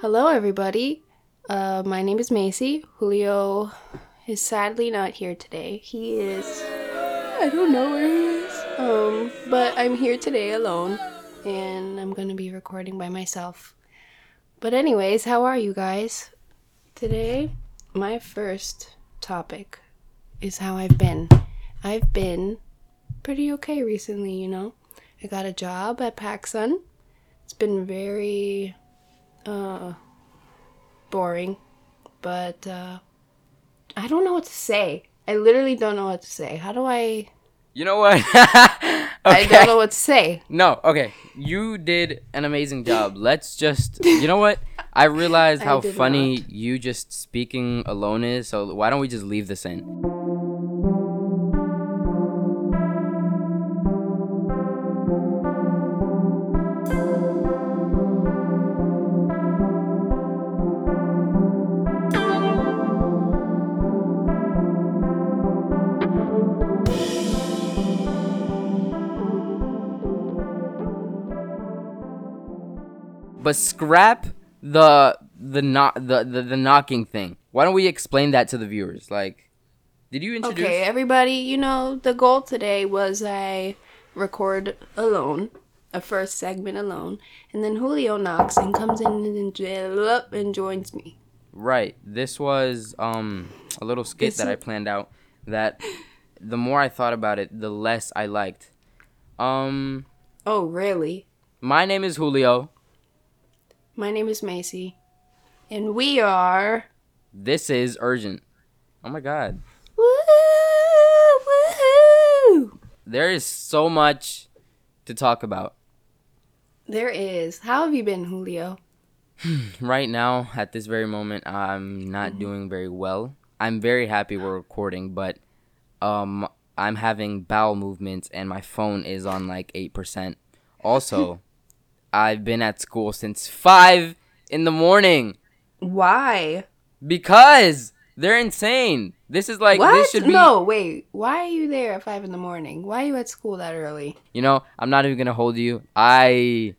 Hello, everybody. Uh, my name is Macy. Julio is sadly not here today. He is. I don't know where he is. Um, but I'm here today alone, and I'm gonna be recording by myself. But, anyways, how are you guys? Today, my first topic is how I've been. I've been pretty okay recently, you know. I got a job at PacSun. It's been very uh boring, but uh I don't know what to say. I literally don't know what to say. How do I You know what? I don't know what to say. No, okay. You did an amazing job. Let's just You know what? I realized I how funny not. you just speaking alone is, so why don't we just leave this in? But scrap the the not the, the the knocking thing. Why don't we explain that to the viewers? Like, did you introduce? Okay, everybody, you know, the goal today was I record alone, a first segment alone, and then Julio knocks and comes in and, and joins me. Right. This was um a little skit that I planned out that the more I thought about it, the less I liked. Um Oh, really? my name is Julio. My name is Macy, and we are. This is urgent. Oh my god. Woo! Woohoo! There is so much to talk about. There is. How have you been, Julio? Right now, at this very moment, I'm not doing very well. I'm very happy we're recording, but um I'm having bowel movements and my phone is on like 8%. Also, I've been at school since 5 in the morning Why? because they're insane. This is like what? this should be No, wait. Why are you there at five in the morning? Why are you at school that early? You know, I'm not even going to hold you. I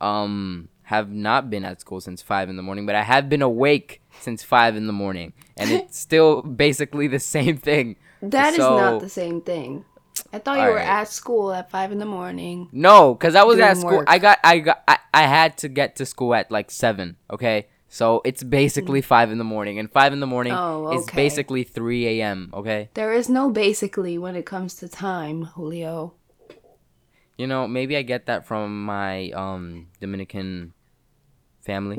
um have not been at school since 5 in the morning, but I have been awake since 5 in the morning, and it's still basically the same thing. That is So- not the same thing. I thought you were Alright. at school at five in the morning. No, cuz I was at school. work. I got I got I, I had to get to school at like 7, okay? So it's basically 5 in the morning, and 5 in the morning Oh, is basically 3 a.m., okay? There is no basically when it comes to time, Julio. You know, maybe I get that from my um Dominican family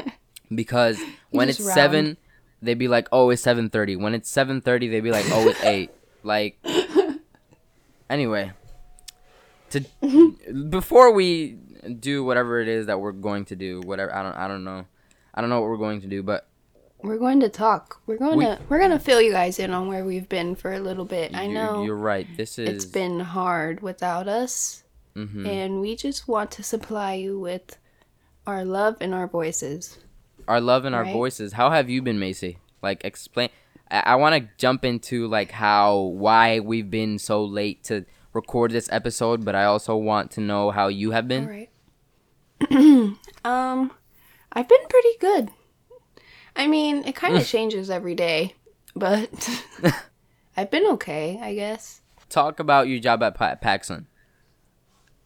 because when it's round. seven, they'd be like, "Oh, it's 7.30. When it's seven thirty, they'd be like, "Oh, it's 8. Like, anyway, to before we do whatever it is that we're going to do, whatever I don't, I don't know, I don't know what we're going to do, but We're going to talk. We're going We- to we're going to fill you guys in on where we've been for a little bit. I know you're right. This is it's been hard without us, mhm. and we just want to supply you with our love and our voices. our love and our voices. How have you been, Macy? Like, explain. I, I want to jump into like how why we've been so late to record this episode, but I also want to know how you have been. All right. um, I've been pretty good. I mean, it kind of changes every day, but I've been okay, I guess. Talk about your job at pa- PacSun.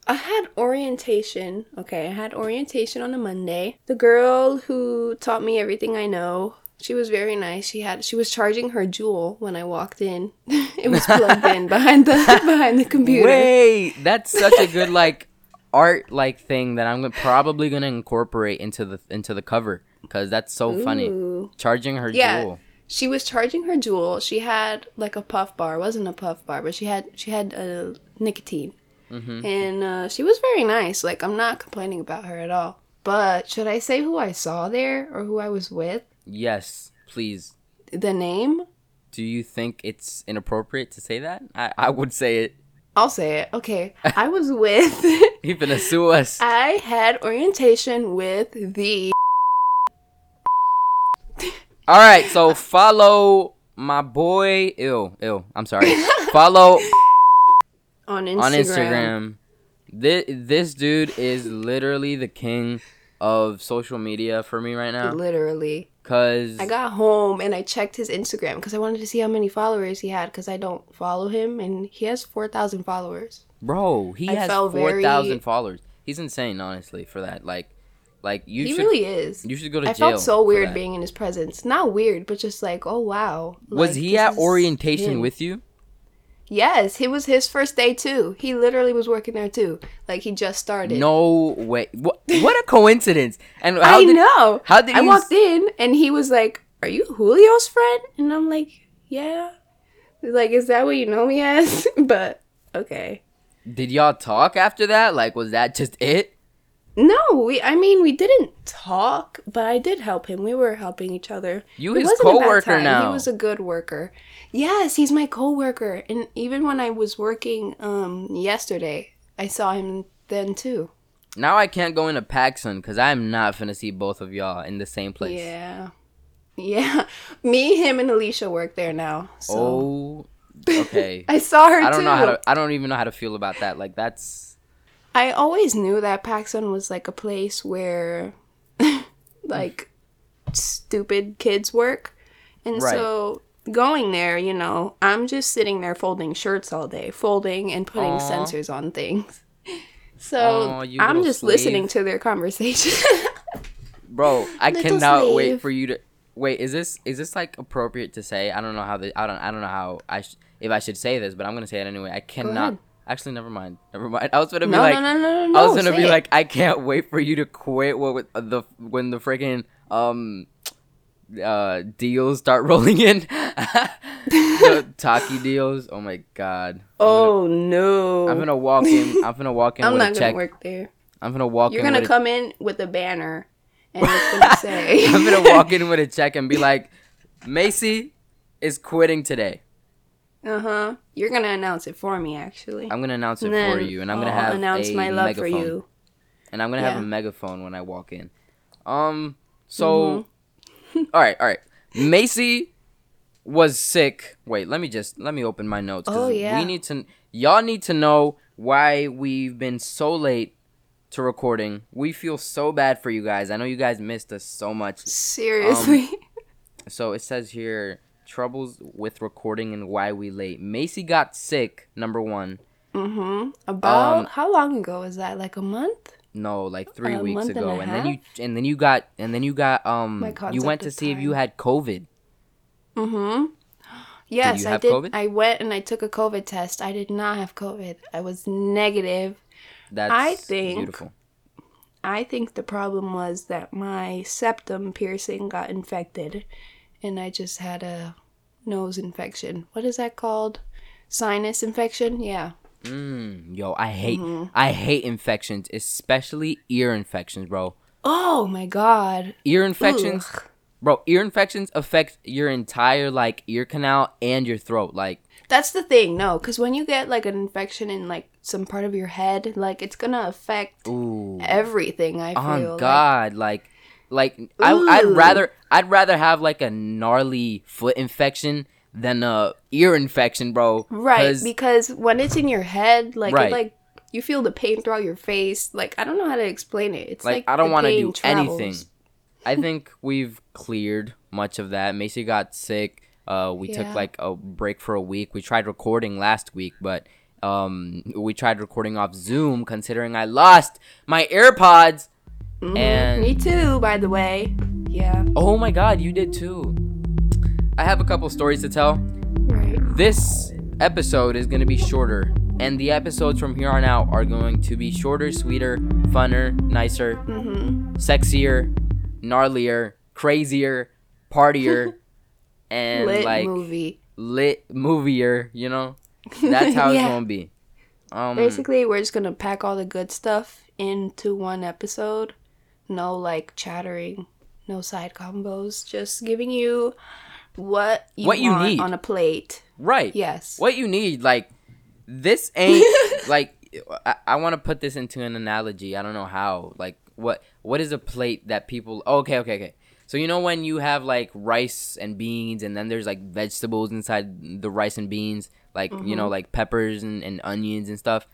I had orientation. Okay, I had orientation on a Monday. The girl who taught me everything I know, she was very nice. She had she was charging her Juul when I walked in. it was plugged in behind the behind the computer. Wait, that's such a good like art like thing that I'm probably gonna incorporate into the into the cover because that's so funny. Charging her Yeah. Juul. She was charging her Juul. She had like a puff bar. It wasn't a puff bar, but she had she had uh, nicotine, Mm-hmm. and uh, she was very nice. Like I'm not complaining about her at all. But should I say who I saw there or who I was with? Yes, please. The name? Do you think it's inappropriate to say that? I, I would say it. I'll say it. Okay, I was with. You're gonna sue us. I had orientation with the. All right, so follow my boy. Ew, ew. I'm sorry. follow on Instagram. on Instagram. This this dude is literally the king of social media for me right now. Literally. Cause I got home and I checked his Instagram because I wanted to see how many followers he had because I don't follow him and he has 4,000 followers. bro, he I has four thousand very- followers. He's insane, honestly, for that. Like, like you he should really is. you should go to I jail. felt so weird being in his presence. Not weird, but just like, oh wow. Was Like, he at orientation him. with you? Yes, it was his first day too. He literally was working there too. Like he just started. No way. What, what a coincidence. And I did, know. How did I walked in and he was like, "Are you Julio's friend?" And I'm like, "Yeah." He's like, "Is that what you know me as?" but okay. Did y'all talk after that? Like, was that just it? No, we. I mean, we didn't talk, but I did help him. We were helping each other. You It his wasn't a bad coworker now. He was a good worker. Yes, he's my coworker. And even when I was working um yesterday, I saw him then too. Now I can't go into PacSun because I'm not finna see both of y'all in the same place. Yeah. Yeah. Me, him, and Alicia work there now. So Oh, okay. I saw her I don't too. know how to. I don't even know how to feel about that. Like that's I always knew that PacSun was like a place where like stupid kids work. And Right. so going there, you know, I'm just sitting there folding shirts all day, folding and putting Aw. sensors on things. So Aw, you I'm just listening to their conversation. bro. I Little cannot wait for you to. Wait, is this is this like appropriate to say? I don't know how the I don't I don't know how I sh- if I should say this, but I'm gonna say it anyway. I cannot. Actually, never mind. Never mind. I was gonna be no, like, no, no, no, no, I was gonna be it. like, I can't wait for you to quit. What with the when the freaking um uh deals start rolling in, the Taki deals. Oh my god. Oh no. I'm gonna walk in. I'm gonna walk in I'm not a gonna check. work there. I'm gonna walk in You're in. gonna come in with a banner and it's gonna say A, I'm gonna walk in with a check and be like, Macy is quitting today. Uh-huh. You're gonna announce it for me actually. I'm gonna announce it And for you, and I'm gonna have announce a my love megaphone, for you. and I'm gonna have a megaphone when I walk in. Um. So, all right, all right. Macy was sick. Wait, let me just let me open my notes. Oh, yeah. We need to. Y'all need to know why we've been so late to recording. We feel so bad for you guys. I know you guys missed us so much. Seriously. So it says here troubles with recording and why we late. Macy got sick. Number one. mm-hmm. About Um, how long ago was that? Like a month? No, like three A weeks month and ago, and, then you and then you got and then you got um My you went to see if you had COVID. Mm-hmm. Yes, you I did. COVID? I went and I took a COVID test. I did not have COVID. I was negative. That's I think- beautiful. I think the problem was that my septum piercing got infected and I just had a nose infection. What is that called? Sinus infection? Yeah. Mm, yo, I hate Mm-hmm. I hate infections, especially ear infections, bro. Oh my god. Ear infections, Ugh. bro. Ear infections affect your entire like ear canal and your throat. Like, That's the thing, no, because when you get like an infection in like some part of your head, like it's gonna affect ooh, everything. I feel. Like, God, like, like I, I'd rather I'd rather have like a gnarly foot infection than a ear infection, bro. Right, because when it's in your head, like Right. it, like you feel the pain throughout your face. Like I don't know how to explain it. It's like, like, I don't want to do travels. anything. I think we've cleared much of that. Macy got sick. Uh, we Yeah. took like a break for a week. We tried recording last week, but um, we tried recording off Zoom. Considering I lost my AirPods, Mhm. and Me too, by the way. Yeah. oh my God, you did too. I have a couple stories to tell. Right. This episode is going to be shorter, and the episodes from here on out are going to be shorter, sweeter, funner, nicer, Mm-hmm. sexier, gnarlier, crazier, partier, and Lit like movie. lit movier. You know, that's how it's gonna be. Um, Basically, we're just gonna pack all the good stuff into one episode. No like chattering, no side combos. Just giving you what you What you want need. on a plate. right. Yes. What you need, like this ain't like I, I want to put this into an analogy. I don't know how. Like what what is a plate that people? oh, okay, okay, okay. So you know when you have like rice and beans, and then there's like vegetables inside the rice and beans, like you Mm-hmm. know like peppers and, and onions and stuff.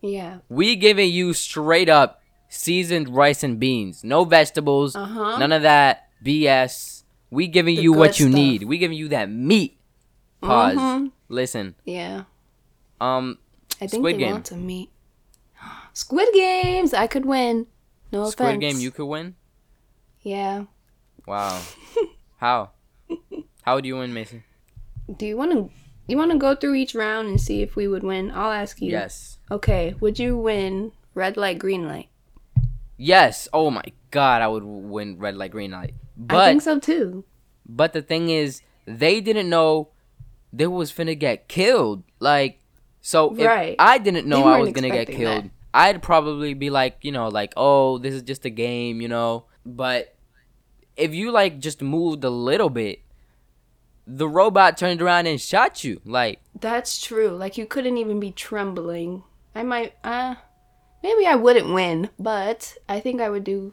Yeah. We giving you straight up seasoned rice and beans. No vegetables. Uh-huh. None of that BS. We giving The you what you stuff. need. We giving you that meat. Pause. Mhm. Listen. Yeah. Um. I think Squid they Game. want some meat. Squid Games. I could win. No Squid offense. Game. You could win. Yeah. Wow. How? How would you win, Mason? Do you want to? You want to go through each round and see if we would win? I'll ask you. Yes. Okay. Would you win red light, green light? Yes. Oh my God, I would win red light, green light. But, I think so too. but the thing is, they didn't know they was finna get killed. Like, so if Right. I didn't know I was gonna get killed, that. I'd probably be like, you know, like, oh, this is just a game, you know. But if you like just moved a little bit, the robot turned around and shot you. Like, That's true. Like you couldn't even be trembling. I might. Uh, maybe I wouldn't win, but I think I would do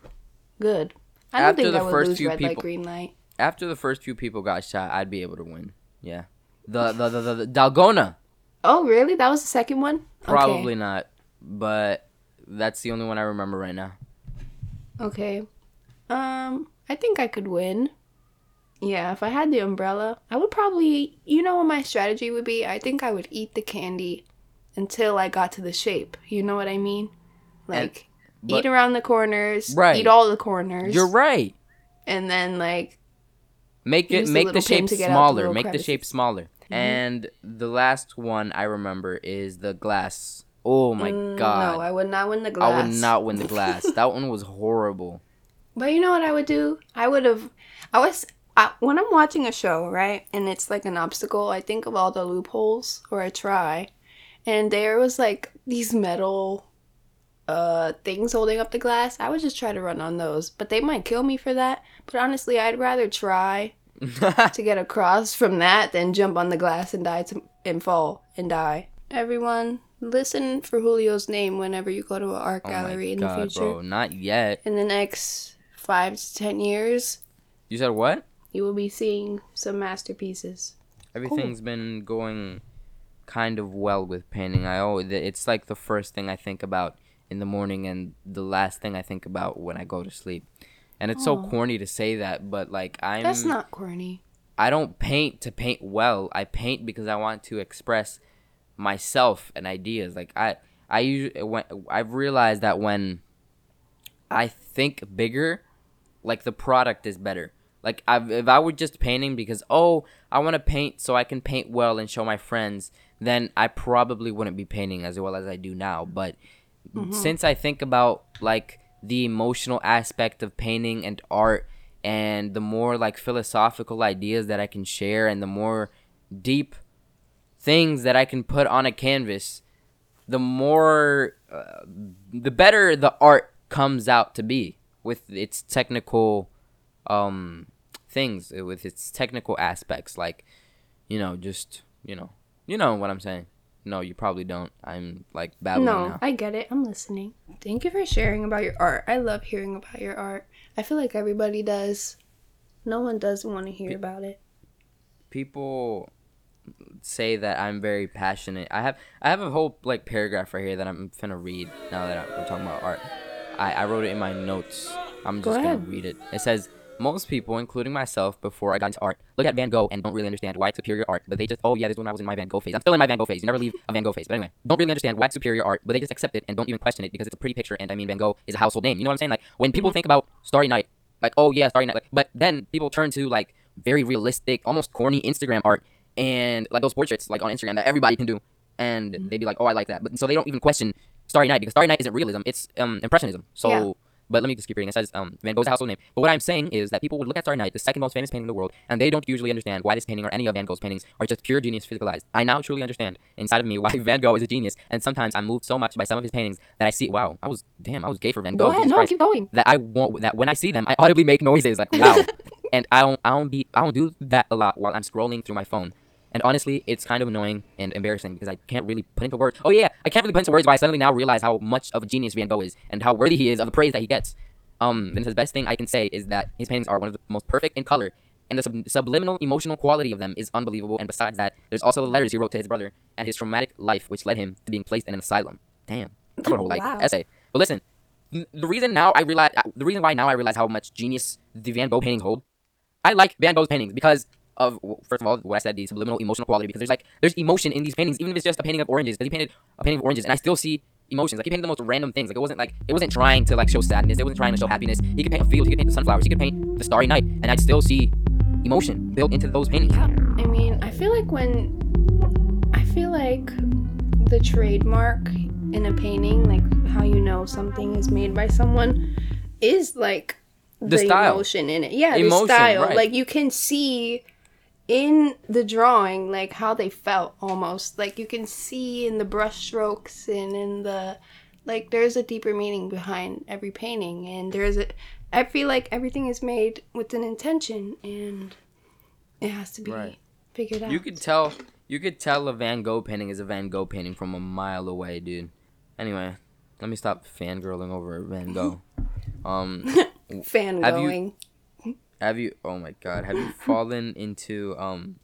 good. I don't After think the I would first lose few red light, people- green light. after the first few people got shot, I'd be able to win. Yeah. The the the, the, the Dalgona. Oh, really? That was the second one. Probably not, but that's the only one I remember right now. Okay. Um, I think I could win. Yeah, if I had the umbrella, I would probably, you know what my strategy would be? I think I would eat the candy until I got to the shape. You know what I mean? Like but- eat around the corners, Right. eat all the corners. You're right. And then like Make it the make the shape to get out the smaller. little Make the shape crevices. smaller. And the last one I remember is the glass. Oh my mm, god. no, I would not win the glass. I would not win the glass. that one was horrible. But you know what I would do? I would have. I was I, when I'm watching a show, right, and it's like an obstacle. I think of all the loopholes, or I try, and there was like these metal uh things holding up the glass. I would just try to run on those, but they might kill me for that. But honestly, I'd rather try to get across from that than jump on the glass and die to, and fall and die. Everyone, listen for Julio's name whenever you go to an art oh gallery in god, the future. bro. Not yet. In the next five to ten years, You said what? you will be seeing some masterpieces. Everything's been going kind of well with painting. I always it's like the first thing I think about in the morning and the last thing I think about when I go to sleep. And it's so oh. corny to say that, but like I'm That's not corny. I don't paint to paint well. I paint because I want to express myself and ideas. Like I I usually when I've realized that when I think bigger, like the product is better. Like i if I were just painting because oh I want to paint so I can paint well and show my friends, then I probably wouldn't be painting as well as I do now. But since I think about like the emotional aspect of painting and art and the more like philosophical ideas that I can share and the more deep things that I can put on a canvas, the more uh, the better the art comes out to be with its technical um things with its technical aspects like you know just you know you know what I'm saying no you probably don't I'm like babbling No, now I get it. I'm listening. Thank you for sharing about your art. I love hearing about your art. I feel like everybody does. No one doesn't want to hear about it. people say that I'm very passionate. I have I have a whole like paragraph right here that I'm gonna read now that I'm talking about art. I, I wrote it in my notes. I'm Go just gonna read it. It says most people, including myself, before I got into art, look at Van Gogh and don't really understand why it's superior art. But they just, oh yeah, this is when I was in my Van Gogh phase. I'm still in my Van Gogh phase. You never leave a Van Gogh phase. But anyway, don't really understand why it's superior art, but they just accept it and don't even question it because it's a pretty picture. And I mean, Van Gogh is a household name. You know what I'm saying? Like when people think about Starry Night, like oh yeah, Starry Night. Like, but then people turn to like very realistic, almost corny Instagram art and like those portraits like on Instagram that everybody can do, and they'd be like, oh I like that. But so they don't even question Starry Night because Starry Night isn't realism; it's um impressionism. So. Yeah. But let me just keep reading. It says um, Van Gogh's a household name. But what I'm saying is that people would look at Starry Night, the second most famous painting in the world, and they don't usually understand why this painting or any of Van Gogh's paintings are just pure genius physicalized. I now truly understand inside of me why Van Gogh is a genius, and sometimes I'm moved so much by some of his paintings that I see, wow, I was damn, I was gay for Van Gogh. Go ahead. No, Christ. keep going. That I won't. That when I see them, I audibly make noises like wow, and I don't. I don't be. I don't do that a lot while I'm scrolling through my phone. And honestly, it's kind of annoying and embarrassing because I can't really put into words. Oh yeah, I can't really put into words why I suddenly now realize how much of a genius Van Gogh is and how worthy he is of the praise that he gets. Um, and the best thing I can say is that his paintings are one of the most perfect in color, and the sub- subliminal emotional quality of them is unbelievable. And besides that, there's also the letters he wrote to his brother and his traumatic life, which led him to being placed in an asylum. Damn, I wrote a whole like Wow. essay. But listen, the reason now I realize the reason why now I realize how much genius the Van Gogh paintings hold. I like Van Gogh's paintings because of first of all what I said the subliminal emotional quality because there's like there's emotion in these paintings even if it's just a painting of oranges because he painted a painting of oranges and I still see emotions like he painted the most random things like it wasn't like it wasn't trying to like show sadness it wasn't trying to show happiness he could paint a field he could paint the sunflowers he could paint the starry night and I'd still see emotion built into those paintings. Yeah, I mean, I feel like when I feel like the trademark in a painting, like how you know something is made by someone, is like The style. emotion in it. Yeah, Emotion, the style. right. Like you can see in the drawing like how they felt almost. Like you can see in the brush strokes and in the like there's a deeper meaning behind every painting and there's a I feel like everything is made with an intention and it has to be Right. figured out. You could tell you could tell a Van Gogh painting is a Van Gogh painting from a mile away, dude. Anyway, let me stop fangirling over Van Gogh. Um fan Have you- going. have you oh my god, have you fallen into um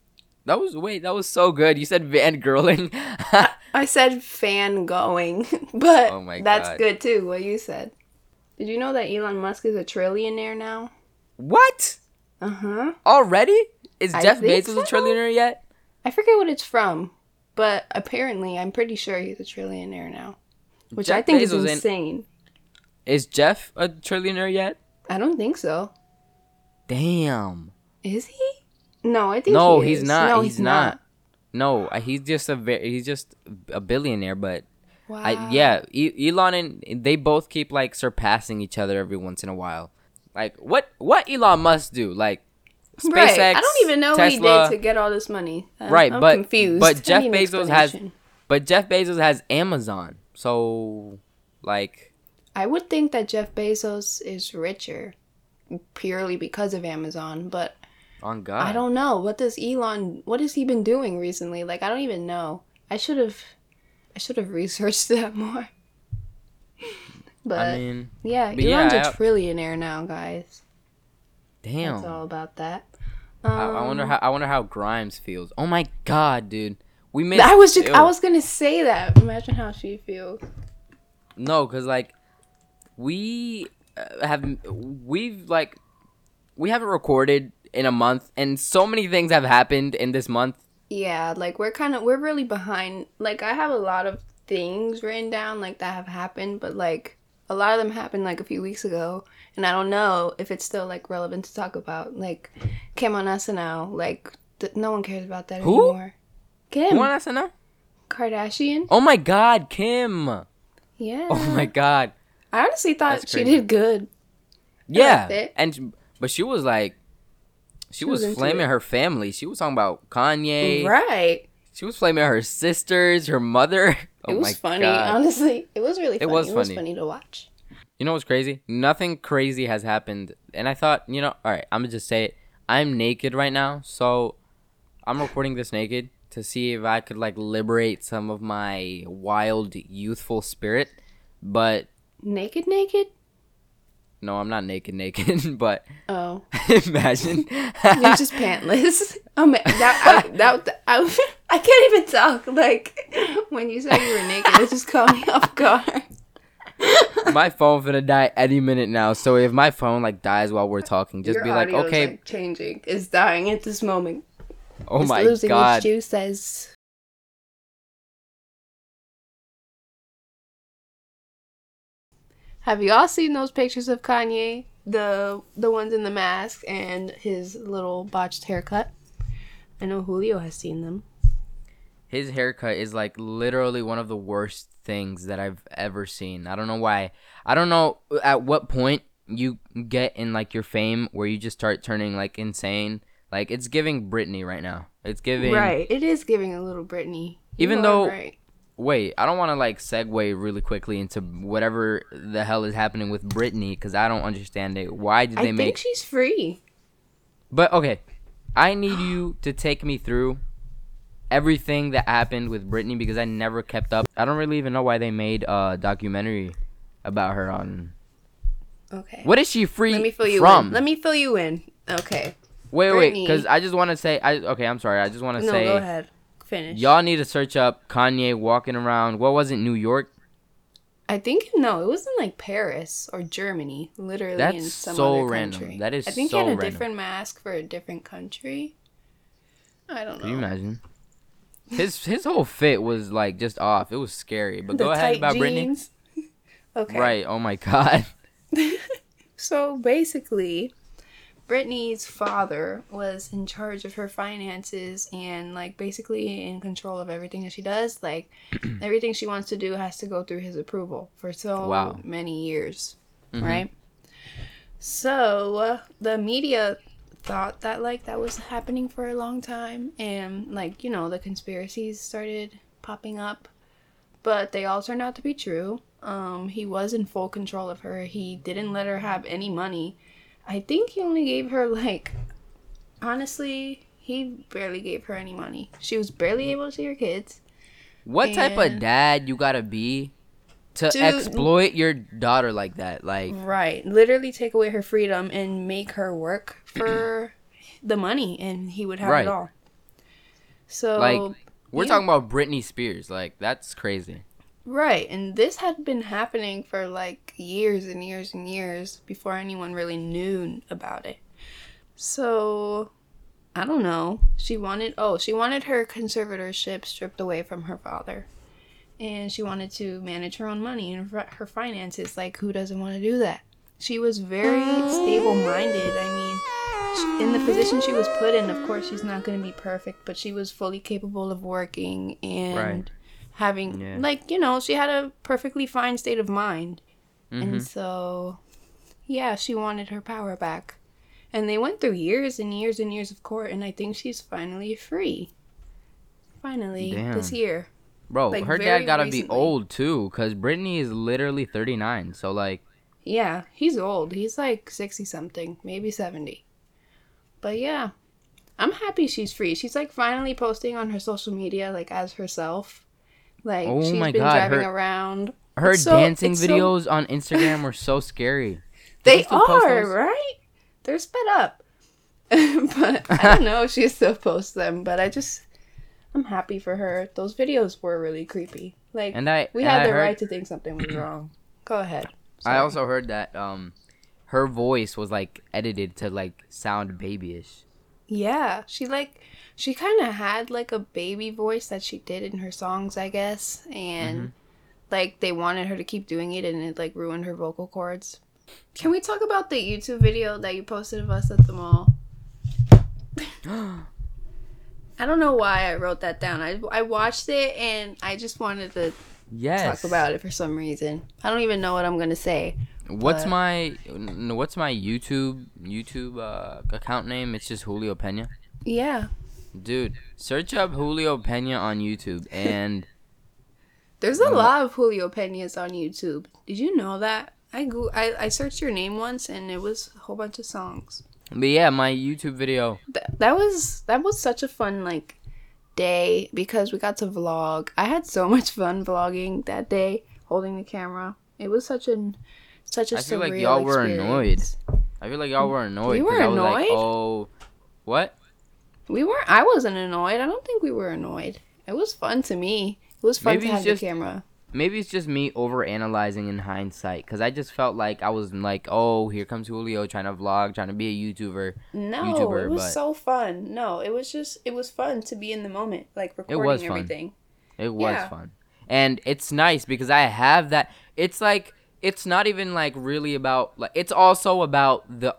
that was wait, that was so good. You said Van Girling. I said fan going, but Oh my that's God. good too. What you said. Did you know that Elon Musk is a trillionaire now? what? Uh huh. Already? Is I Jeff Bezos a trillionaire yet? I forget what it's from, but apparently, I'm pretty sure he's a trillionaire now, which I think is Bezos ain't- insane. Is Jeff a trillionaire yet? I don't think so. Damn. Is he? No, I think No, he he's is. not. No, he's, not. No, uh, he's just a very, he's just a billionaire, but Wow. I yeah, e- Elon and they both keep like surpassing each other every once in a while. Like what what Elon Musk do? Like SpaceX, Right. I don't even know Tesla, what he did to get all this money. I'm, Right, I'm but- confused. but Jeff Bezos has- but Jeff Bezos has Amazon. So like I would think that Jeff Bezos is richer purely because of Amazon, but on God. I don't know. What does Elon what has he been doing recently? Like I don't even know. I should have I should have researched that more. But I mean, yeah, but Elon's yeah, a trillionaire now, guys. damn. That's all about that. I, I wonder Um, how I wonder how Grimes feels. Oh my God, dude. We made I was just I was gonna say that. Imagine how she feels. No, cause like we have we've like we haven't recorded in a month, and so many things have happened in this month. Yeah, like we're kind of we're really behind. Like I have a lot of things written down like that have happened, but like a lot of them happened like a few weeks ago, and I don't know if it's still like relevant to talk about. Like Kim on SNL, like th- no one cares about that Who? anymore. Kim want to know? Kardashian. Oh my God, Kim! Yeah. Oh my God, I honestly thought she did good. yeah. And but she was like, she, was, was flaming it. her family. She was talking about Kanye. Right. She was flaming her sisters, her mother. Oh it was funny. God. Honestly, it was really. It Funny. was It was funny. funny to watch. You know what's crazy? Nothing crazy has happened. And I thought, you know, all right, I'm to just say it. I'm naked right now. So I'm recording this naked to see if I could, like, liberate some of my wild, youthful spirit. But Naked, naked. no, I'm not naked, naked. but Oh. imagine. You're just pantless. Oh man, that I, that I, I can't even talk. Like when you said you were naked, it just caught me off guard. my phone finna die any minute now. So if my phone, like, dies while we're talking, just Your be like, okay, like, changing. It's dying at this moment. oh it's my losing God. its juices. Have you all seen those pictures of Kanye? The the ones in the mask and his little botched haircut. I know Julio has seen them. his haircut is like literally one of the worst things that I've ever seen. I don't know why. I don't know at what point you get in like your fame where you just start turning like insane. Like it's giving Britney right now. It's giving Right. It is giving a little Britney. You Even though- right. Wait, I don't want to like segue really quickly into whatever the hell is happening with Britney because I don't understand it. Why did they make I think she's free. But okay, I need you to take me through everything that happened with Britney because I never kept up. I don't really even know why they made a documentary about her on. Okay. What is she free Let me fill you from? in. Let me fill you in. Okay. wait, wait, Britney- because I just want to say, I okay, I'm sorry. I just want to No, say, go ahead. Finish. y'all need to search up Kanye walking around. What was it, New York? I think no, it was in like Paris or Germany, literally That's in some so other random. country. That is I think so he had a random. different mask for a different country. I don't know. Can you imagine? His his whole fit was like just off. It was scary. But The go ahead about Britney. okay. Right. Oh my god. So basically, Britney's father was in charge of her finances and like basically in control of everything that she does. Like everything she wants to do has to go through his approval for so Wow. many years, Mhm. right? So uh, the media thought that like that was happening for a long time and like you know the conspiracies started popping up but they all turned out to be true um he was in full control of her he didn't let her have any money i think he only gave her like honestly he barely gave her any money she was barely able to see her kids What type of dad you gotta be to Dude. exploit your daughter like that? Like, right literally take away her freedom and make her work for the money and he would have Right. it all so like we're yeah. talking about Britney Spears. Like, that's crazy. Right, and this had been happening for like years and years and years before anyone really knew about it. So, I don't know. She wanted oh, she wanted her conservatorship stripped away from her father. And she wanted to manage her own money and her finances. Like who doesn't want to do that? She was very stable-minded. I mean, in the position she was put in, of course, she's not going to be perfect, but she was fully capable of working and Right. Having, Yeah. like, you know, she had a perfectly fine state of mind. hmm And so, yeah, she wanted her power back. And they went through years and years and years of court, and I think she's finally free. Finally, this year. Bro, like, her dad gotta be old too, cause Britney is literally 39. So like, Yeah, he's old. He's like 60 something, maybe 70. But yeah, I'm happy she's free. She's like finally posting on her social media, like as herself. Like Oh she's my been God, driving her- around. her so- dancing it's so- videos on Instagram were so scary. They you still post are, right? They're sped up. but I don't know if she still posts them, but I just I'm happy for her. Those videos were really creepy. Like And I we and had I the heard, right to think something was wrong. Go ahead. I also heard that um, her voice was like edited to like sound babyish. Yeah, she like she kind of had like a baby voice that she did in her songs, I guess, and Mm-hmm. like they wanted her to keep doing it, and it like ruined her vocal cords. Can we talk about the YouTube video that you posted of us at the mall? I don't know why I wrote that down. I I watched it and I just wanted to Yes. talk about it for some reason. I don't even know what I'm gonna say. What's but- my what's my YouTube YouTube uh, account name? It's just Julio Pena. Yeah, Dude, search up Julio Pena on YouTube and There's a Mm. lot of Julio Peñas on YouTube. Did you know that? I go I, I searched your name once and it was a whole bunch of songs. but yeah, my YouTube video. Th- that was that was such a fun like day because we got to vlog. I had so much fun vlogging that day, holding the camera. It was such an such a I feel like y'all were annoyed. I feel like y'all were annoyed. You were was like, annoyed? oh, what? We weren't. I wasn't annoyed. I don't think we were annoyed. It was fun to me. It was fun Maybe to have just- the camera. Maybe it's just me over analyzing in hindsight because I just felt like I was like, oh, here comes Julio trying to vlog, trying to be a YouTuber. No, YouTuber, it was but- so fun. No, it was just it was fun to be in the moment, like recording it was fun. everything. It was Yeah. fun. And it's nice because I have that. It's like, it's not even like really about, like, it's also about the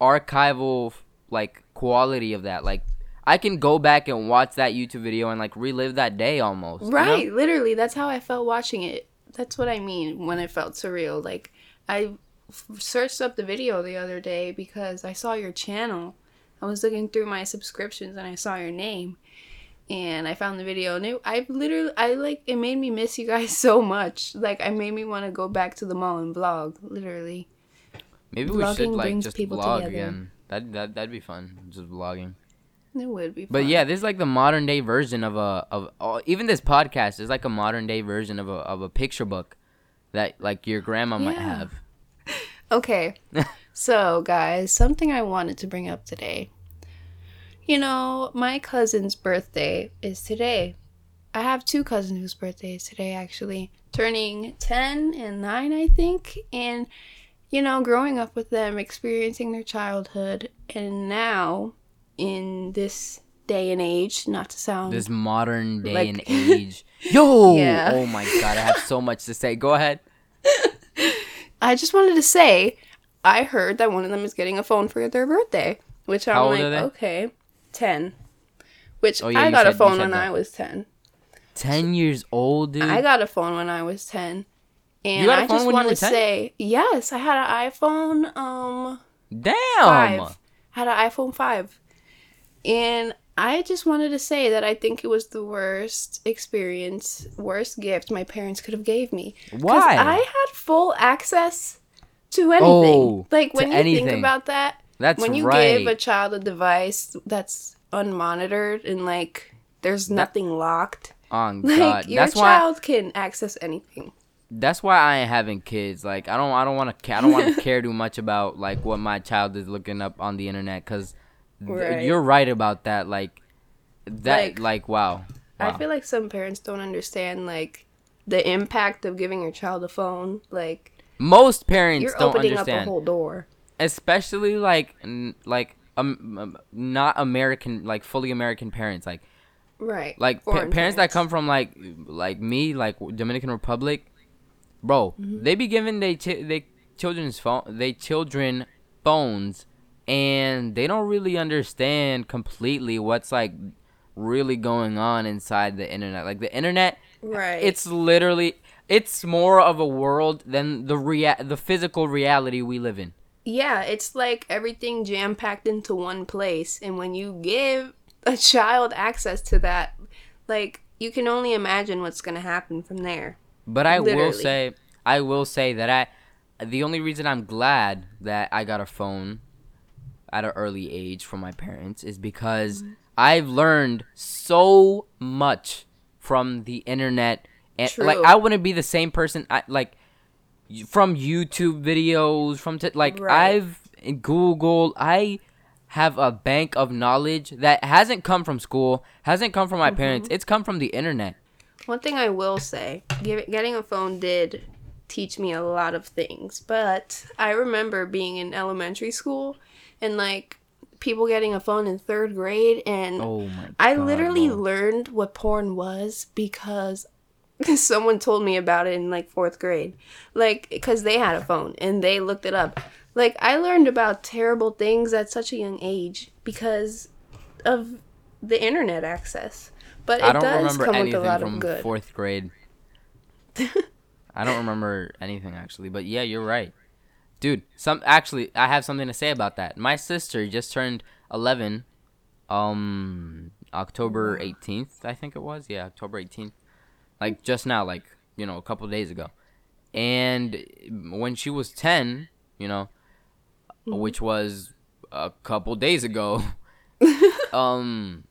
archival, like, quality of that. Like, I can go back and watch that YouTube video and, like, relive that day almost. you know? Right, literally, that's how I felt watching it. That's what I mean when I felt surreal. Like I f- searched up the video the other day because I saw your channel. I was looking through my subscriptions and I saw your name. And I found the video and it, I literally I like it made me miss you guys so much. Like I made me want to go back to the mall and vlog, literally. Maybe we should, like, just vlog together. again. That, that, that'd be fun. Just vlogging. It would be fun. But yeah, this is like the modern day version of a of uh, even this podcast is like a modern day version of a of a picture book that like your grandma might have. Okay. so, guys, something I wanted to bring up today. You know, my cousin's birthday is today. I have two cousins whose birthdays today actually, turning 10 and 9, I think. And you know, growing up with them, experiencing their childhood, and now in this day and age, not to sound This modern day Like- and age. Yo! Yeah. Oh my god, I have so much to say. Go ahead. I just wanted to say, I heard that one of them is getting a phone for their birthday, which I'm like, okay, 10. Which Oh, yeah, I got a said- you phone when that. I was 10. 10 years old, dude. I got a phone when I was 10. And a I just want to 10? say, yes, I had an iPhone um Damn. 5. Had an iPhone 5. And I just wanted to say that I think it was the worst experience, worst gift my parents could have gave me. Why? I had full access to anything. Oh, like when you anything. think about that, That's when you right. give a child a device that's unmonitored and like there's nothing locked, oh like god. your That's why child can access anything. that's why I ain't having kids. Like I don't I don't want to I don't want to care too much about like what my child is looking up on the internet cuz Right. you're right about that like that Like, like, wow. wow. I feel like some parents don't understand like the impact of giving your child a phone. Like Most parents you're don't opening up a whole door. especially like n- like um, um, not American like fully American parents like Right. like pa- Foreign parents, that come from like like me like Dominican Republic bro Mm-hmm. they be giving they chi- they children's phone they children phones and they don't really understand completely what's like really going on inside the internet like the internet Right. it's literally it's more of a world than the rea- the physical reality we live in Yeah, it's like everything jam packed into one place. And when you give a child access to that, like, you can only imagine what's going to happen from there. But I will say, I will say that I, the only reason I'm glad that I got a phone at an early age from my parents is because Mm-hmm. I've learned so much from the internet, and like I wouldn't be the same person. I like from YouTube videos, from t- like Right. I've Google I have a bank of knowledge that hasn't come from school, hasn't come from my Mm-hmm. parents. It's come from the internet. One thing I will say getting a phone did teach me a lot of things. But I remember being in elementary school and, like, people getting a phone in third grade. And Oh my! I literally learned what porn was because someone told me about it in like fourth grade. Like, because they had a phone and they looked it up. Like, I learned about terrible things at such a young age because of the internet access. But it I don't does remember come with a lot from of good. fourth grade. I don't remember anything actually, but yeah, you're right, dude. Some actually, I have something to say about that. My sister just turned 11, um, October 18th, I think it was. Yeah, October 18th, like just now, like you know, a couple days ago. And when she was 10, you know, Mm-hmm. which was a couple days ago, um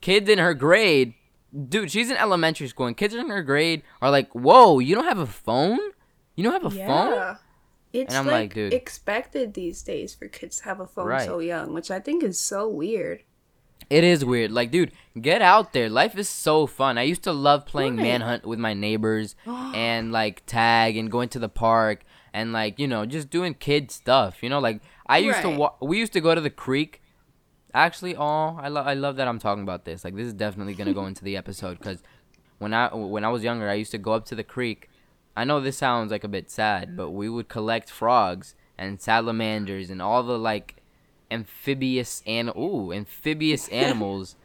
kids in her grade dude she's in elementary school and kids in her grade are like whoa you don't have a phone you don't have a phone Yeah. It's And I'm like, like, dude. expected these days for kids to have a phone Right. so young, which I think is so weird. it is weird like dude get out there life is so fun i used to love playing Right. manhunt with my neighbors and like tag and going to the park and like you know just doing kid stuff you know like i used to Right. wa- we used to go to the creek actually oh i love i love that i'm talking about this like this is definitely gonna go into the episode because when i when i was younger i used to go up to the creek i know this sounds like a bit sad but we would collect frogs and salamanders and all the like amphibious and ooh amphibious animals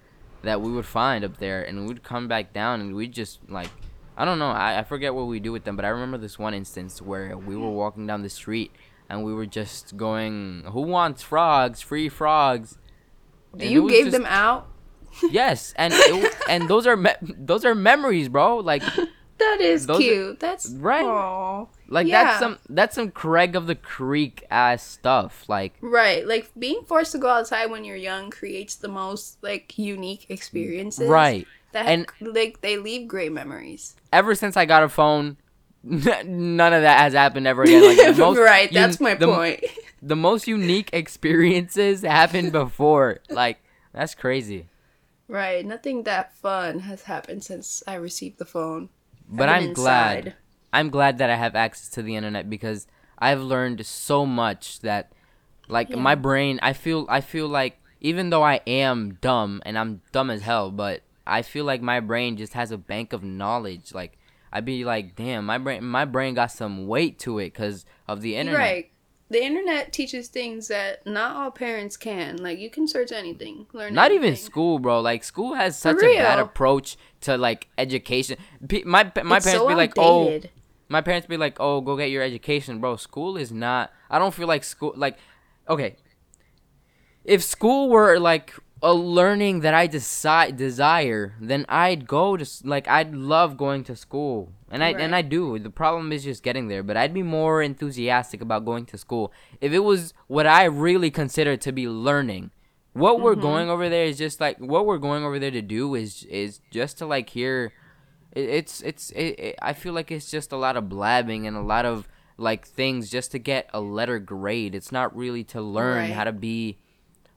that we would find up there and we'd come back down and we'd just like i don't know I, I forget what we do with them but i remember this one instance where we were mm. walking down the street and we were just going who wants frogs? Free frogs. Do And you gave just- them out? yes and it, and those are me- those are memories bro. Like That is Those are- cute. That's Right. Aw. like Yeah. that's some that's some craig of the creek ass stuff like Right. Like being forced to go outside when you're young creates the most like unique experiences. right That And- like they leave great memories. ever since I got a phone, none of that has happened ever again. Like most right. That's my the, point. The most unique experiences happened before. Like that's crazy. Right. Nothing that fun has happened since I received the phone. But I'm glad. I'm glad that I have access to the internet because I've learned so much that like Yeah. my brain I feel I feel like even though I am dumb and I'm dumb as hell, but I feel like my brain just has a bank of knowledge. Like I'd be like, damn, my brain my brain got some weight to it because of the internet. Right. The internet teaches things that not all parents can. Like you can search anything, learn. Not even school, bro. Like school has such a bad approach to like education. Pe- my my It's parents so be like, oh, my parents be like, "Oh, go get your education, bro." School is not. I don't feel like school. Like, okay, if school were like a learning that I decide desire, then I'd go to like I'd love going to school, and I and I do. The problem is just getting there, but I'd be more enthusiastic about going to school if it was what I really consider to be learning. What we're Mhm. going over there is just like what we're going over there to do is is just to like hear it, it's it's it, it, I feel like it's just a lot of blabbing and a lot of like things just to get a letter grade. It's not really to learn Right. how to be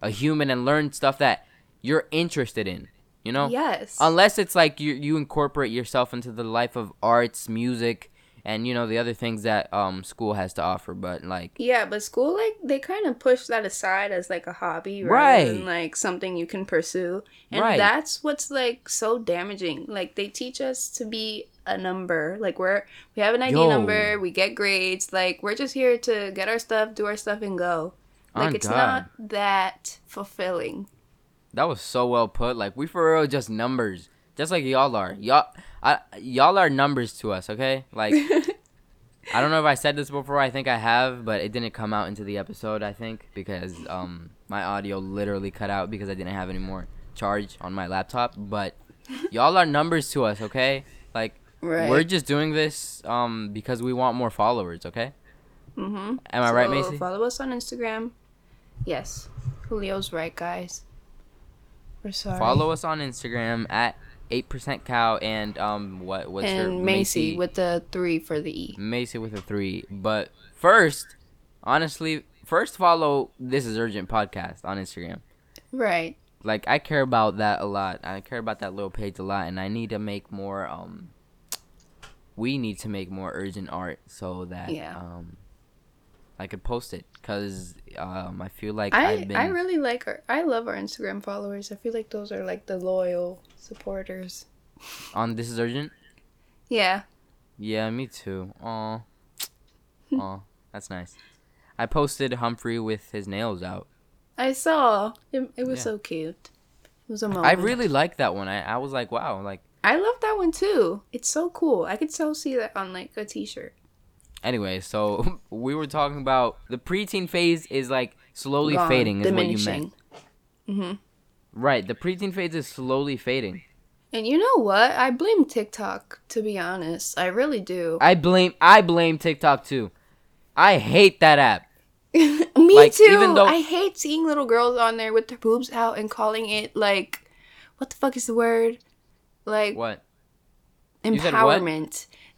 a human and learn stuff that you're interested in. You know, Yes. unless it's like you you incorporate yourself into the life of arts, music, and you know the other things that um school has to offer. But like yeah, but school like they kind of push that aside as like a hobby Right. than like something you can pursue. And Right. that's what's like so damaging. Like they teach us to be a number. Like we're we have an ID Yo. number, we get grades, like we're just here to get our stuff, do our stuff and go. Like On it's God. not that fulfilling. That was so well put. Like we for real just numbers, just like y'all are. Y'all, I, y'all are numbers to us. Okay, like I don't know if I said this before. I think I have, but it didn't come out into the episode. I think because um my audio literally cut out because I didn't have any more charge on my laptop. But y'all are numbers to us. Okay, like right. we're just doing this um because we want more followers. Okay, mm-hmm. am I right, Macy? Follow us on Instagram. Yes. Julio's right, guys. We're sorry. Follow us on Instagram at eight percent cow and um what what's her and Macy with the three for the E. Macy with a three. But first, honestly, first follow This Is Urgent podcast on Instagram. Right. Like I care about that a lot. I care about that little page a lot, and I need to make more. Um, we need to make more urgent art so that Yeah. um, I could post it because um, I feel like I I've been. I really like our I love our Instagram followers. I feel like those are like the loyal supporters. on This Is Urgent. Yeah. Yeah, me too. Aw. Aw, that's nice. I posted Humphrey with his nails out. I saw. It, it was Yeah. so cute. It was a moment. I really liked that one. I, I was like, wow, like I love that one too. It's so cool. I could so see that on like a t-shirt. Anyway, so we were talking about the preteen phase is like slowly Gone, fading is what you meant. hmm Right, the preteen phase is slowly fading. And you know what? I blame TikTok to be honest. I really do. I blame I blame TikTok too. I hate that app. Me Like, too. even though- I hate seeing little girls on there with their boobs out and calling it like, what the fuck is the word? Like What? You said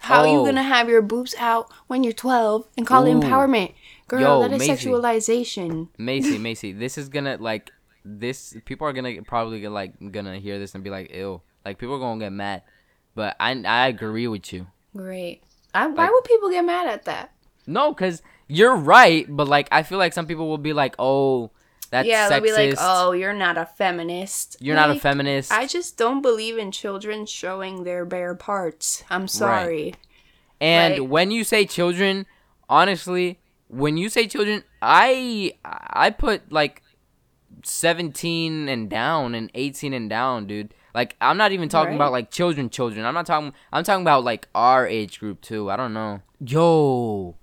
what? empowerment. How you Oh. gonna have your boobs out when you're 12 and call it empowerment? Girl, Yo, that is Maisie. sexualization. Macy, Macy, this is gonna like this people are gonna probably get, like gonna hear this and be like, ew. Like people are gonna get mad. But I I agree with you. Great. I, why would people get mad at that? No, cause you're right, but like I feel like some people will be like, "Oh, that's yeah, sexist. they'll be like, "Oh, you're not a feminist. you're not a feminist." I just don't believe in children showing their bare parts. I'm sorry. Right. and like- when you say children, honestly, when you say children, I I put like 17 and down and 18 and down, dude. Like I'm not even talking Right. about like children children. I'm not talking I'm talking about like our age group too. I don't know. Yo,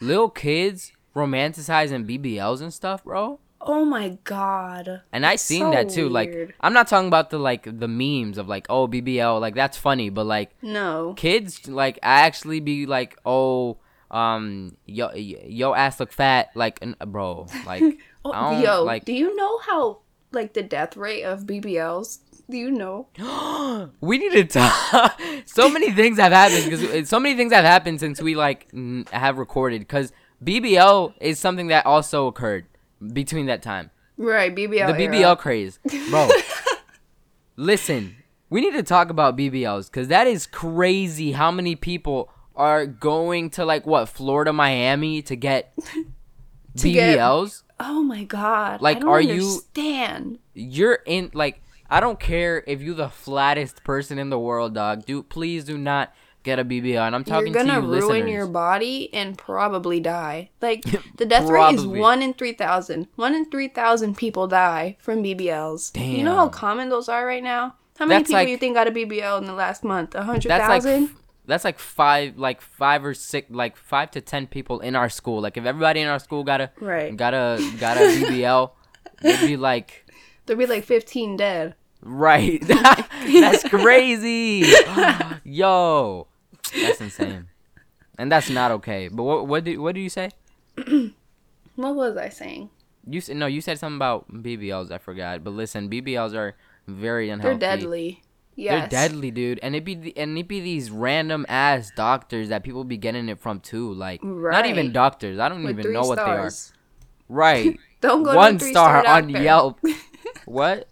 little kids romanticizing BBLs and stuff, bro. Oh my god. And I seen so that too. Like. I'm not talking about the like the memes of like oh BBL like that's funny, but like No. kids like I actually be like oh um yo yo ass look fat like bro like Oh, yo, like do you know how like the death rate of BBLs? Do you know? we need to talk. so many things have happened because so many things have happened since we like n- have recorded because BBL is something that also occurred between that time. Right, BBL. the era. BBL craze, bro. Listen, we need to talk about BBLs because that is crazy. How many people are going to like what Florida, Miami to get To get- BBLs? Oh my god. Like, are you- understand. You're in like I don't care if you're the flattest person in the world, dog. Do please do not get a BBL. And I'm talking to you. You're gonna to you, ruin listeners. your body and probably die. Like the death rate is one in three thousand. One in three thousand people die from BBLs. You know how common those are right now? How many That's people like- you think got a BBL in the last month? A hundred That's like that's like five, like five or six, like five to ten people in our school. Like if everybody in our school got a Right. got a got a BBL, it'd be like There'd be like fifteen dead. right. that's crazy. Yo, that's insane, and that's not okay. But what what did what do you say? What was I saying? You s- no, you said something about BBLs. I forgot. But listen, BBLs are very unhealthy. They're deadly. Yes. They're deadly, dude. And it be the- and it be these random ass doctors that people be getting it from too. Like not even doctors. I don't With even know what they are. Right. Don't go One star three-star on. Yelp. what?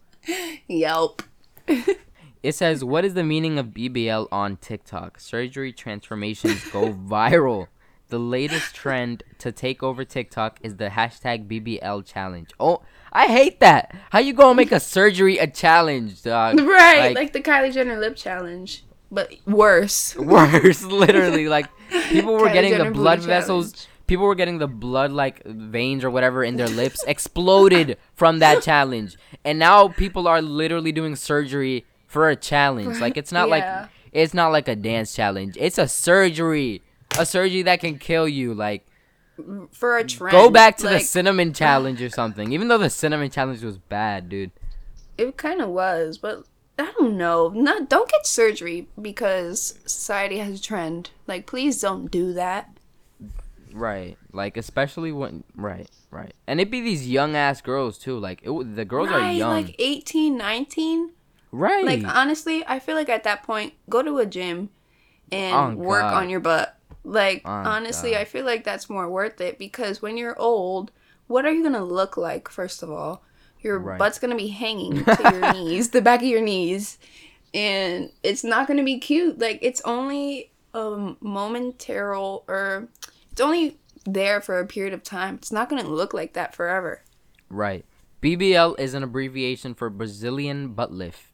Yelp. It says, "What is the meaning of BBL on TikTok? Surgery transformations go viral. The latest trend to take over TikTok is the hashtag BBL challenge. Oh, I hate that. How you gonna make a surgery a challenge, dog? Right, Like- like, the Kylie Jenner lip challenge, but worse. Worse, literally. Like people were Kylie getting Jenner the blood vessels. challenge. People were getting the blood like veins or whatever in their lips exploded from that challenge, and now people are literally doing surgery for a challenge. Like it's not Yeah. like it's not like a dance challenge. It's a surgery, a surgery that can kill you. Like For a trend. go back to the cinnamon challenge or something. Even though the cinnamon challenge was bad, dude. It kind of was, but I don't know. Not don't get surgery because society has a trend. Like, please don't do that. Right. Like especially when right, right. And it'd be these young ass girls too. Like it, the girls are young. like 18, 19. Right. Like honestly, I feel like at that point, go to a gym and Oh, work God. on your butt. Like Oh, honestly, God. I feel like that's more worth it because when you're old, what are you gonna look like? First of all, your Right. butt's gonna be hanging to your knees, the back of your knees, and it's not gonna be cute. Like it's only a momentary or it's only there for a period of time. It's not gonna look like that forever. Right. BBL is an abbreviation for Brazilian butt lift,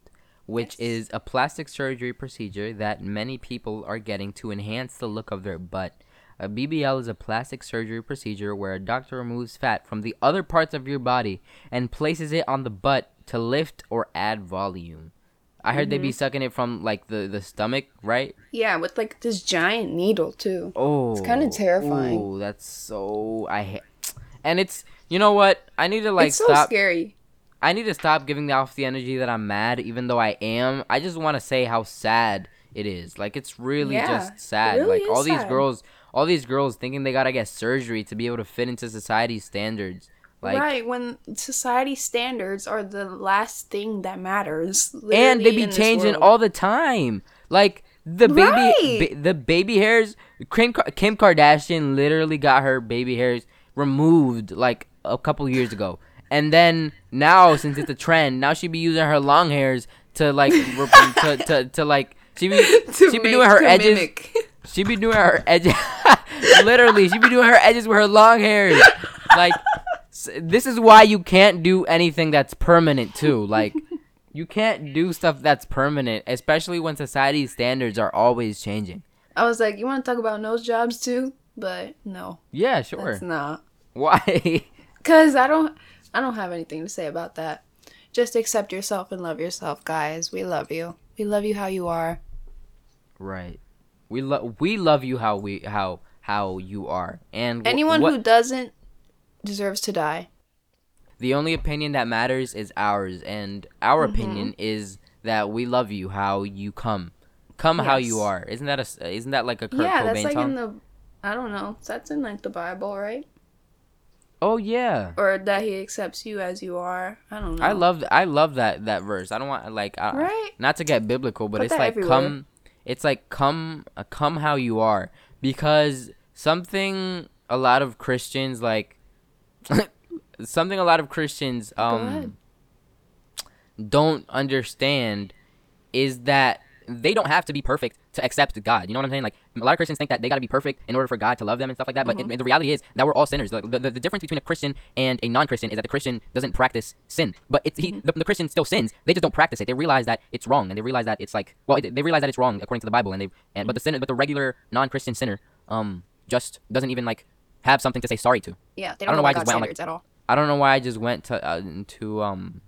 which is a plastic surgery procedure that many people are getting to enhance the look of their butt. A BBL is a plastic surgery procedure where a doctor removes fat from the other parts of your body and places it on the butt to lift or add volume. I heard they be mm-hmm. sucking it from like the, the stomach, right? Yeah, with like this giant needle too. Oh, it's kinda oh, terrifying. Oh, that's so I hate. And it's you know what? I need to like it's so stop. scary. I need to stop giving off the energy that I'm mad, even though I am. I just want to say how sad it is. Like it's really Yeah, just sad. really like all these sad. girls, all these girls thinking they gotta get surgery to be able to fit into society's standards. Like right when society standards are the last thing that matters and they be changing all the time. Like the baby, Right. ba- the baby hairs. Kim, Kim Kardashian literally got her baby hairs removed like a couple years ago, and then now since it's a trend, now she be using her long hairs to like re- to, to to like she be she be make- doing her edges. mimic. She be doing her edges. Literally, she be doing her edges with her long hairs. Like, this is why you can't do anything that's permanent too. Like, you can't do stuff that's permanent, especially when society's standards are always changing. I was like, you want to talk about nose jobs too? But no, Yeah, sure. that's not. Why? Cause I don't, I don't have anything to say about that. Just accept yourself and love yourself, guys. We love you. We love you how you are. right. We love we love you how we how how you are, and wh- Anyone what- who doesn't deserves to die. the only opinion that matters is ours, and our Mm-hmm. opinion is that we love you how you come, come how you are. Isn't that a isn't that like a Kurt yeah, Cobain that's like song? in the, I don't know. That's in like the Bible, right? Oh yeah. Or that He accepts you as you are. I don't know. I love I love that that verse. I don't want like I, Right? not to get biblical, but Put it's like everywhere. come it's like come uh, come how you are because something a lot of Christians like something a lot of Christians um don't understand is that they don't have to be perfect to accept God. You know what I'm saying? Like a lot of Christians think that they got to be perfect in order for God to love them and stuff like that. But Mm-hmm. it- the reality is that we're all sinners. The, the, the difference between a Christian and a non-Christian is that the Christian doesn't practice sin, but it's he, Mm-hmm. the, the Christian still sins. They just don't practice it. They realize that it's wrong, and they realize that it's like well, it, they realize that it's wrong according to the Bible, and they and but the sinner, but the regular non-Christian sinner, um, just doesn't even like have something to say sorry to. Yeah, they don't don't, know know why I just went like- at all. I don't know why I just went to uh, into um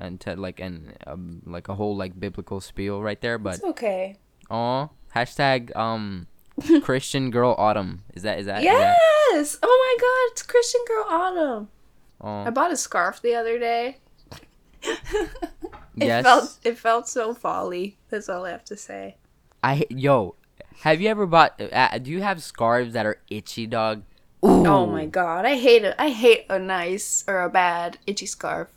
into like and um, like a whole like biblical spiel right there, but It's okay. oh hashtag um Christian girl autumn is that is that is that Yes. Oh my God, it's Christian Girl Autumn. I bought a scarf the other day. yes It felt it felt so folly. That's all I have to say. I yo have you ever bought uh, do you have scarves that are itchy dog Oh my god, I hate it. I hate a nice or a bad itchy scarf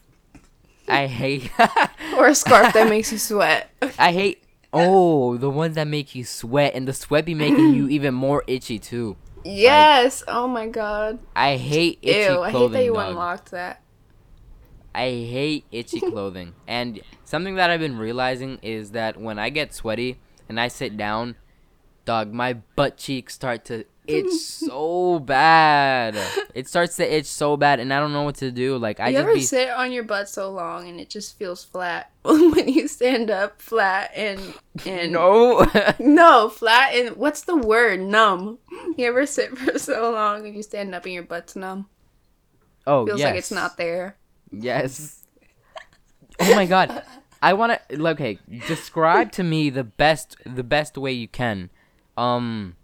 I hate or a scarf that makes you sweat. I hate oh the ones that make you sweat and the sweat be making you even more itchy too Yes. Oh my god. I hate itchy Ew. I hate that you dog. unlocked that. I hate itchy clothing. and something that I've been realizing is that when I get sweaty and I sit down, dog, my butt cheeks start to itch so bad. It starts to itch so bad and I don't know what to do. Like I you just ever be sit on your butt so long and it just feels flat when you stand up flat and and No. no flat and what's the word numb? You ever sit for so long and you stand up and your butt's numb? oh, Feels yes. like it's not there. Yes. Oh my god. I want to okay, describe to me the best the best way you can. Um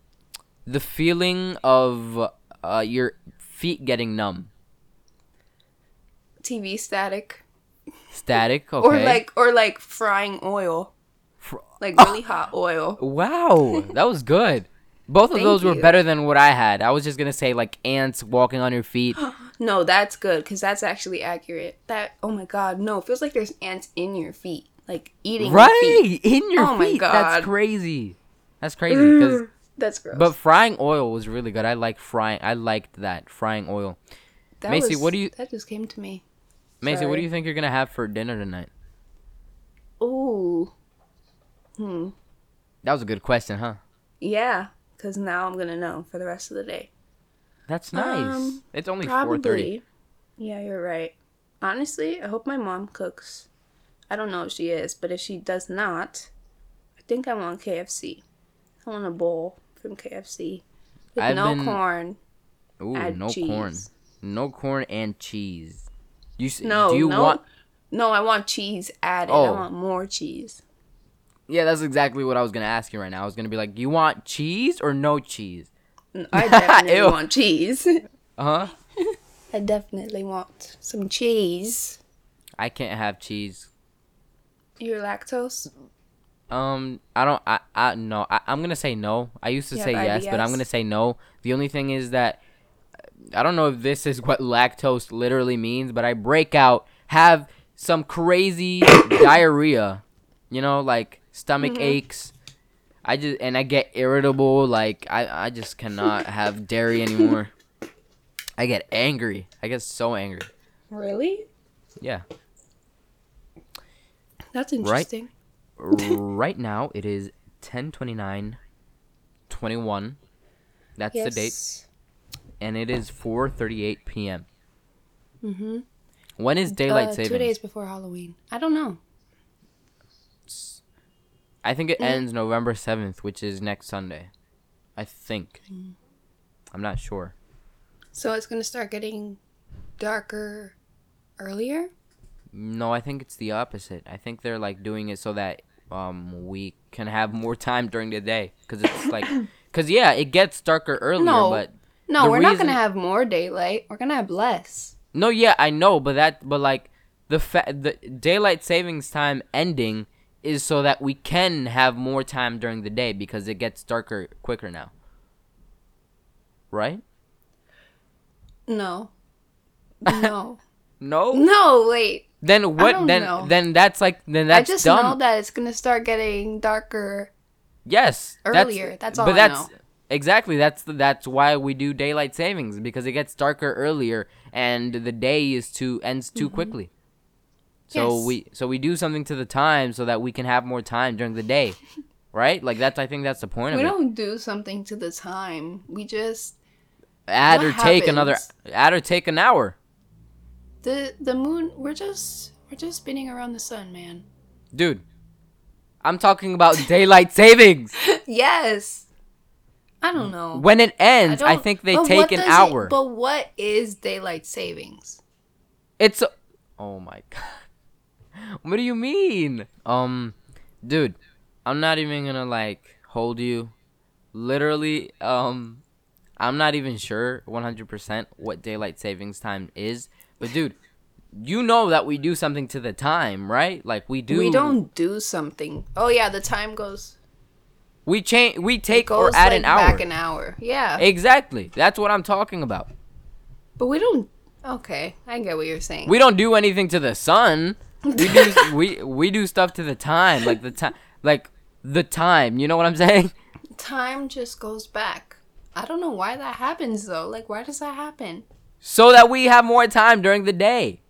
the feeling of uh your feet getting numb. TV static Static, okay. or like or like frying oil, Fr- like really hot oil. Wow, that was good. Both of those were you. better than what I had. I was just gonna say like ants walking on your feet. No, that's good because that's actually accurate. That oh my god, no, it feels like there's ants in your feet, like eating your feet. right in your Oh my. God. That's crazy. That's crazy. 'cause- That's gross. but frying oil was really good. I like frying. I liked that frying oil. that Macy, was- what do you- That just came to me. Macy, what do you think you're gonna have for dinner tonight? Ooh, hmm, That was a good question, huh? yeah, because now I'm gonna know for the rest of the day. That's nice. Um, it's only four thirty. Yeah, you're right. Honestly, I hope my mom cooks. I don't know if she is, but if she does not, I think I want KFC. I want a bowl from KFC with I've no been- corn. Ooh, no corn. No corn and cheese. You No, do you no, want? no. I want cheese added. I Oh. want more cheese. Yeah, that's exactly what I was gonna ask you right now. I was gonna be like, you want cheese or no cheese? I definitely want cheese. Uh huh. I definitely want some cheese. I can't have cheese. You're lactose. Um, I don't. I. I no. I, I'm gonna say no. I used to say have yes, but I'm gonna say no. The only thing is that I don't know if this is what lactose literally means, but I break out, have some crazy diarrhea. You know, like stomach Mm-hmm. aches. I just and I get irritable. Like I. I just cannot have dairy anymore. I get angry. I get so angry. Really? Yeah. That's interesting. right now it is 10:29 21 that's the date and it is 4:38 p.m. Mm-hmm. when is daylight uh, savings Two days before Halloween. I don't know. i think it Mm. ends november 7th which is next sunday i think Mm. i'm not sure So it's gonna start getting darker earlier. no i think it's the opposite i think they're like doing it so that um we can have more time during the day because it's like because yeah it gets darker earlier No. but No, we're not gonna have more daylight. We're gonna have less. No, yeah, I know, but that, but like, the fa- the daylight savings time ending is so that we can have more time during the day because it gets darker quicker now. Right? No. No. No. no, wait. Then what? Then know. then that's like then that's I just dumb. know that it's gonna start getting darker. yes. earlier, that's all But I that's know. exactly that's the, that's why we do daylight savings because it gets darker earlier and the day is too ends too Mm-hmm. quickly. So Yes. we so we do something to the time so that we can have more time during the day. Right? Like that's I think that's the point We of it. don't do something to the time. We just Add or what take another add or take an hour. The the moon. We're just we're just spinning around the sun, man. Dude. I'm talking about daylight savings. yes. I don't know. When it ends, I, don't- think they take an does it- hour. but what is daylight savings? It's a- Oh my god. What do you mean? Um dude, I'm not even going to like hold you. Literally um I'm not even sure 100% what daylight savings time is, but dude, you know that we do something to the time, right? Like we do We don't do something. Oh yeah, the time goes we change we take goes or add like an hour. back an hour. Yeah, Exactly. That's what I'm talking about. but we don't. Okay, I get what you're saying. We don't do anything to the sun. We do we we do stuff to the time, like the time, like the time. You know what I'm saying? time just goes back. I don't know why that happens though. Like, why does that happen? So that we have more time during the day.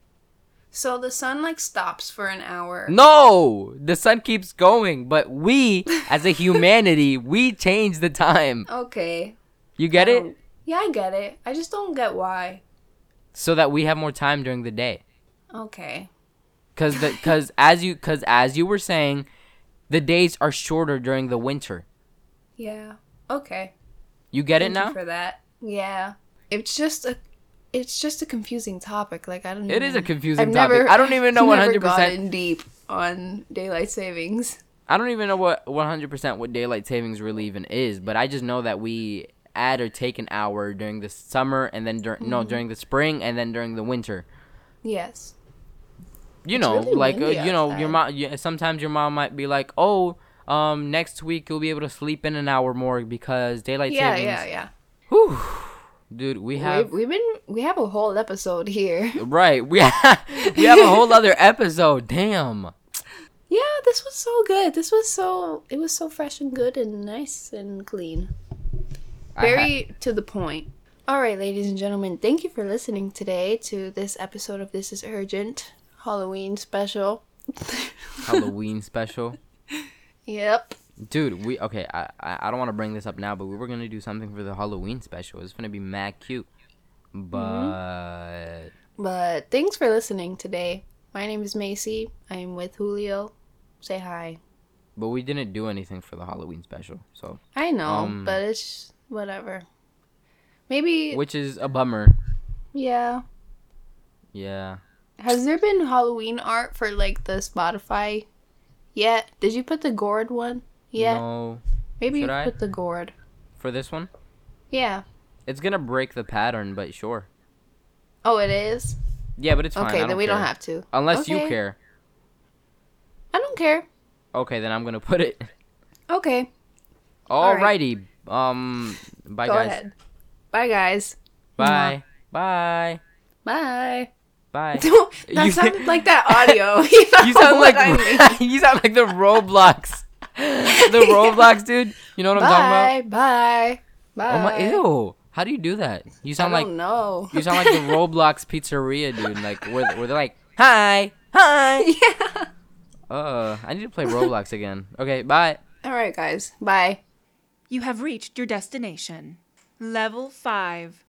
So the sun like stops for an hour. No, the sun keeps going, but we, as a humanity, we change the time. Okay. You get it? Um, yeah, I get it. I just don't get why. So that we have more time during the day. Okay. Cause the cause as you cause as you were saying, the days are shorter during the winter. Yeah. Okay. You get it Thank you now? for that. Yeah. It's just a it's just a confusing topic. Like I don't It is a confusing I've topic. never- I don't even know I've never hundred percent. gotten deep on daylight savings. I don't even know what 100% what daylight savings really even is, but I just know that we add or take an hour during the summer and then during no Mm-hmm. during the spring and then during the winter. Yes. You know, really like uh, you know, your mom. Yeah, sometimes your mom might be like, "Oh, um, next week you'll be able to sleep in an hour more because daylight Yeah, savings." Yeah, yeah, yeah. Whew. Dude, we have We've, we've been we have a whole episode here. right. We have, we have a whole other episode. Damn. Yeah, this was so good. This was so it was so fresh and good and nice and clean. Very to the point. All right, ladies and gentlemen, thank you for listening today to this episode of This is Urgent Halloween special. Halloween special. Yep. Dude, we okay. I I, don't want to bring this up now, but we were gonna do something for the Halloween special. It's gonna be mad cute, but But thanks for listening today. My name is Macy. I am with Julio. Say hi. but we didn't do anything for the Halloween special, so I know, Um, but it's whatever. Maybe which is a bummer. yeah. Yeah, Has there been Halloween art for like the Spotify yet? Did you put the gourd one? Yeah. No, Maybe should you I? put the gourd. for this one, Yeah. it's gonna break the pattern, but sure. Oh, it is. Yeah, but it's fine. okay, then we don't have to. Unless you care. I don't care. Okay, then I'm gonna put it. Okay. All right. Alrighty. Um. Bye, Go guys. ahead. Bye, guys. Bye. Bye. Bye. Bye. that You- sounded like that audio. you, You sound like I mean. you sound like the Roblox. the Roblox dude. You know what I'm talking about? Bye. Bye. Bye. Oh my ew. How do you do that? You sound like don't know. you sound like the Roblox pizzeria dude. Like where where they're like, Hi, hi. yeah. Uh I need to play Roblox again. Okay, bye. All right, guys. Bye. You have reached your destination. Level 5.